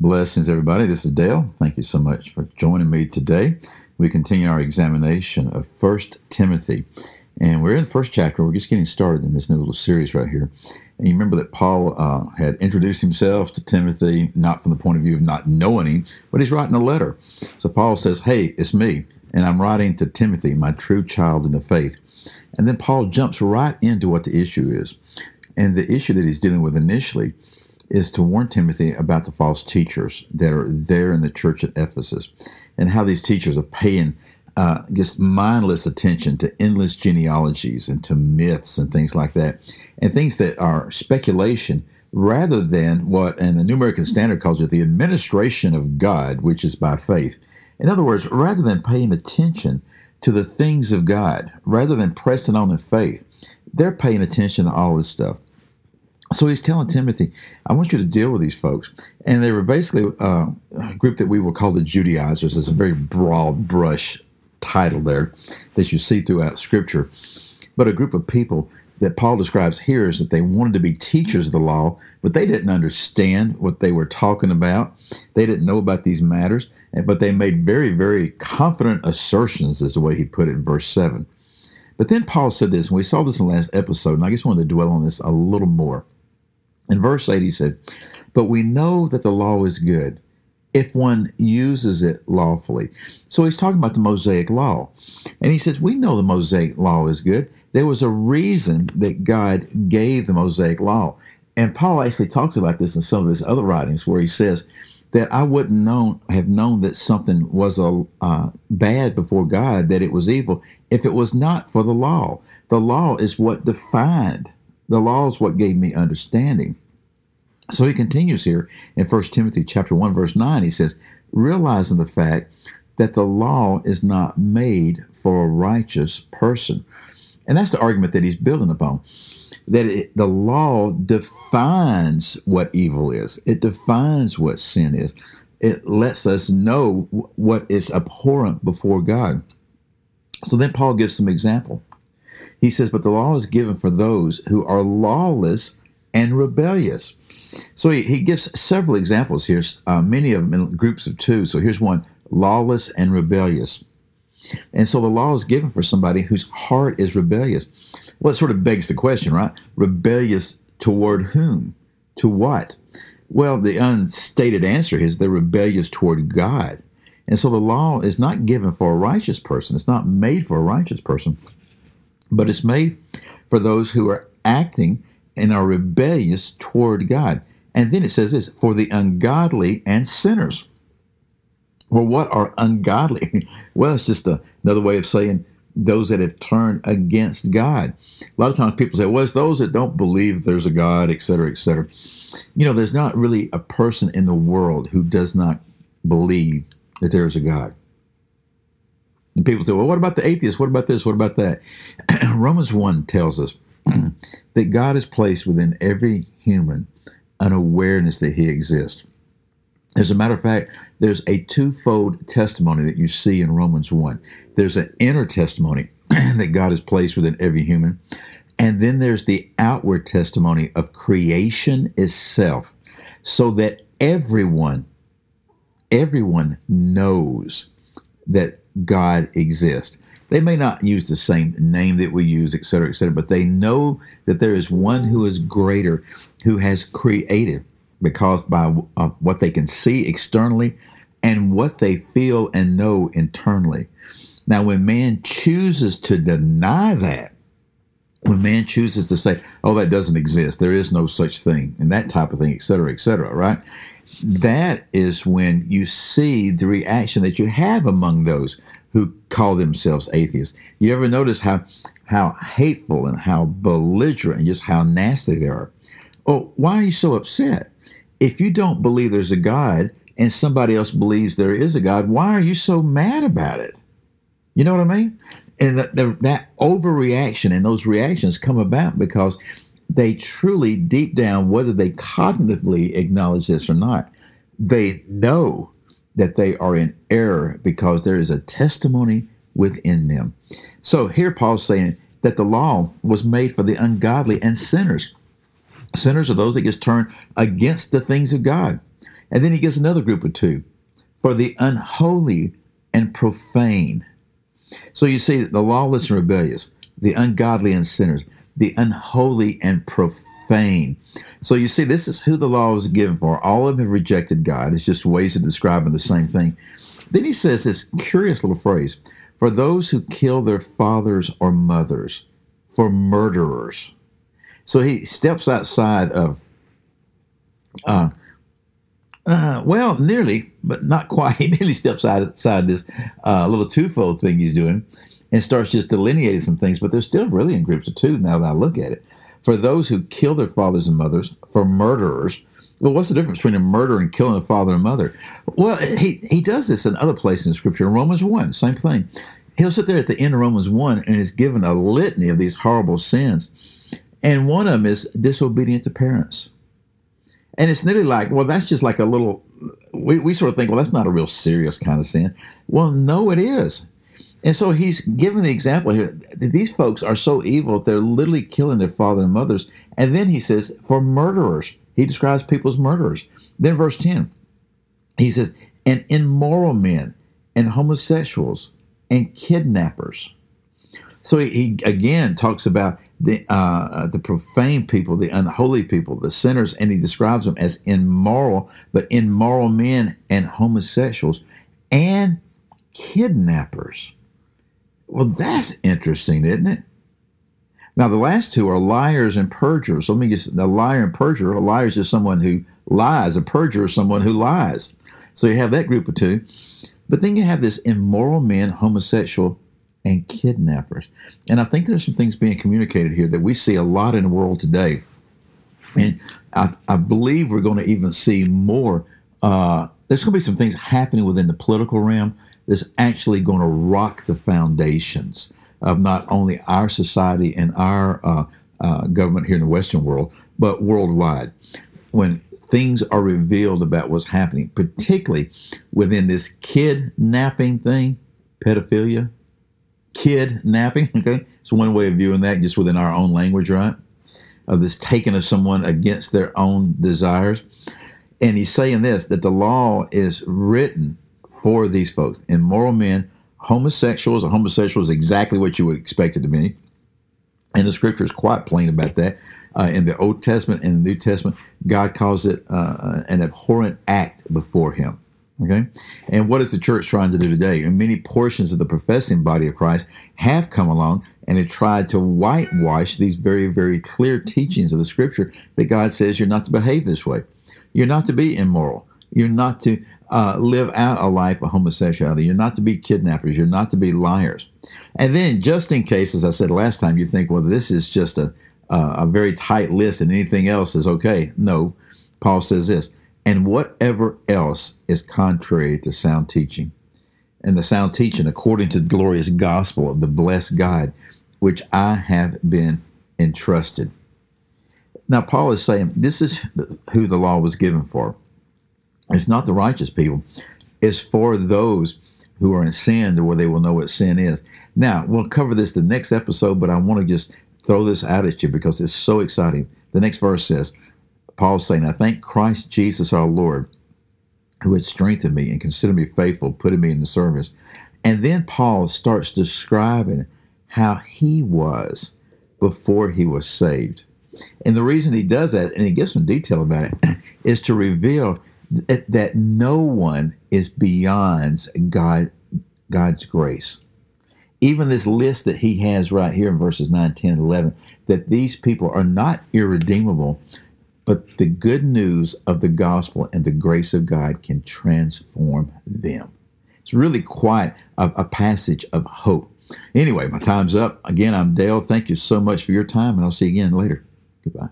Blessings, everybody. This is Dale. Thank you so much for joining me today. We continue our examination of First Timothy, and we're in the first chapter. We're just getting started in this new little series right here. And you remember that Paul uh, had introduced himself to Timothy, not from the point of view of not knowing him, but he's writing a letter. So Paul says, Hey, it's me, and I'm writing to Timothy, my true child in the faith. And then Paul jumps right into what the issue is. And the issue that he's dealing with initially is to warn Timothy about the false teachers that are there in the church at Ephesus and how these teachers are paying uh, just mindless attention to endless genealogies and to myths and things like that, and things that are speculation rather than what, and the New American Standard calls it the administration of God, which is by faith. In other words, rather than paying attention to the things of God, rather than pressing on in faith, they're paying attention to all this stuff. So he's telling Timothy, I want you to deal with these folks. And they were basically uh, a group that we will call the Judaizers. It's a very broad brush title there that you see throughout Scripture. But a group of people that Paul describes here is that they wanted to be teachers of the law, but they didn't understand what they were talking about. They didn't know about these matters, but they made very, very confident assertions, is the way he put it in verse 7. But then Paul said this, and we saw this in the last episode, and I just wanted to dwell on this a little more. In verse 8, he said, But we know that the law is good if one uses it lawfully. So he's talking about the Mosaic law. And he says, We know the Mosaic law is good. There was a reason that God gave the Mosaic law. And Paul actually talks about this in some of his other writings where he says that I wouldn't know, have known that something was a, uh, bad before God, that it was evil, if it was not for the law. The law is what defined the law is what gave me understanding. So he continues here in 1 Timothy chapter 1 verse 9 he says realizing the fact that the law is not made for a righteous person. And that's the argument that he's building upon that it, the law defines what evil is. It defines what sin is. It lets us know what is abhorrent before God. So then Paul gives some example. He says, But the law is given for those who are lawless and rebellious. So he, he gives several examples here, uh, many of them in groups of two. So here's one lawless and rebellious. And so the law is given for somebody whose heart is rebellious. Well, it sort of begs the question, right? Rebellious toward whom? To what? Well, the unstated answer is they're rebellious toward God. And so the law is not given for a righteous person. It's not made for a righteous person but it's made for those who are acting and are rebellious toward God. And then it says this for the ungodly and sinners. Well, what are ungodly? well, it's just a, another way of saying those that have turned against God. A lot of times people say, well, it's those that don't believe there's a God, et cetera, et cetera. You know, there's not really a person in the world who does not believe that there is a God. And people say, well, what about the atheists? What about this? What about that? Romans 1 tells us that God has placed within every human an awareness that he exists. As a matter of fact, there's a twofold testimony that you see in Romans 1. There's an inner testimony that God has placed within every human, and then there's the outward testimony of creation itself, so that everyone, everyone knows that God exists. They may not use the same name that we use, et cetera, et cetera, but they know that there is one who is greater, who has created, because by uh, what they can see externally and what they feel and know internally. Now, when man chooses to deny that, when man chooses to say, oh, that doesn't exist, there is no such thing, and that type of thing, et cetera, et cetera, right? That is when you see the reaction that you have among those who call themselves atheists. You ever notice how how hateful and how belligerent and just how nasty they are? Oh, why are you so upset? If you don't believe there's a God and somebody else believes there is a God, why are you so mad about it? You know what I mean? And the, the, that overreaction and those reactions come about because they truly, deep down, whether they cognitively acknowledge this or not, they know that they are in error because there is a testimony within them. So here Paul's saying that the law was made for the ungodly and sinners. Sinners are those that just turned against the things of God. And then he gives another group of two for the unholy and profane. So you see the lawless and rebellious, the ungodly and sinners, the unholy and profane. So you see, this is who the law was given for. All of them have rejected God. It's just ways of describing the same thing. Then he says this curious little phrase for those who kill their fathers or mothers, for murderers. So he steps outside of, uh, uh, well, nearly, but not quite. He nearly steps outside this uh, little twofold thing he's doing and starts just delineating some things, but they're still really in groups of two now that I look at it. For those who kill their fathers and mothers, for murderers, well, what's the difference between a murder and killing a father and mother? Well, he, he does this in other places in Scripture. In Romans 1, same thing. He'll sit there at the end of Romans 1 and is given a litany of these horrible sins. And one of them is disobedient to parents. And it's nearly like, well, that's just like a little, we, we sort of think, well, that's not a real serious kind of sin. Well, no, it is. And so he's given the example here. These folks are so evil, they're literally killing their father and mothers. And then he says, for murderers, he describes people as murderers. Then verse 10, he says, and immoral men and homosexuals and kidnappers. So he, he again talks about the uh, the profane people, the unholy people, the sinners, and he describes them as immoral, but immoral men and homosexuals and kidnappers. Well, that's interesting, isn't it? Now, the last two are liars and perjurers. Let me just, the liar and perjurer, a liar is just someone who lies, a perjurer is someone who lies. So you have that group of two. But then you have this immoral men, homosexual, and kidnappers. And I think there's some things being communicated here that we see a lot in the world today. And I, I believe we're going to even see more. Uh, there's going to be some things happening within the political realm that's actually going to rock the foundations of not only our society and our uh, uh, government here in the Western world, but worldwide. When things are revealed about what's happening, particularly within this kidnapping thing, pedophilia, kidnapping. Okay, it's one way of viewing that, just within our own language, right? Of this taking of someone against their own desires. And he's saying this that the law is written for these folks immoral men, homosexuals. A homosexual is exactly what you would expect it to be. And the scripture is quite plain about that. Uh, in the Old Testament and the New Testament, God calls it uh, an abhorrent act before Him. Okay? And what is the church trying to do today? And many portions of the professing body of Christ have come along and have tried to whitewash these very, very clear teachings of the scripture that God says you're not to behave this way. You're not to be immoral. You're not to uh, live out a life of homosexuality. You're not to be kidnappers. You're not to be liars. And then, just in case, as I said last time, you think, well, this is just a, uh, a very tight list and anything else is okay. No, Paul says this, and whatever else is contrary to sound teaching. And the sound teaching according to the glorious gospel of the blessed God, which I have been entrusted. Now, Paul is saying this is who the law was given for. It's not the righteous people, it's for those who are in sin to where they will know what sin is. Now, we'll cover this the next episode, but I want to just throw this out at you because it's so exciting. The next verse says, Paul's saying, I thank Christ Jesus our Lord, who has strengthened me and considered me faithful, putting me in the service. And then Paul starts describing how he was before he was saved. And the reason he does that, and he gives some detail about it, is to reveal that, that no one is beyond God, God's grace. Even this list that he has right here in verses 9, 10, and 11, that these people are not irredeemable, but the good news of the gospel and the grace of God can transform them. It's really quite a, a passage of hope. Anyway, my time's up. Again, I'm Dale. Thank you so much for your time, and I'll see you again later. Goodbye.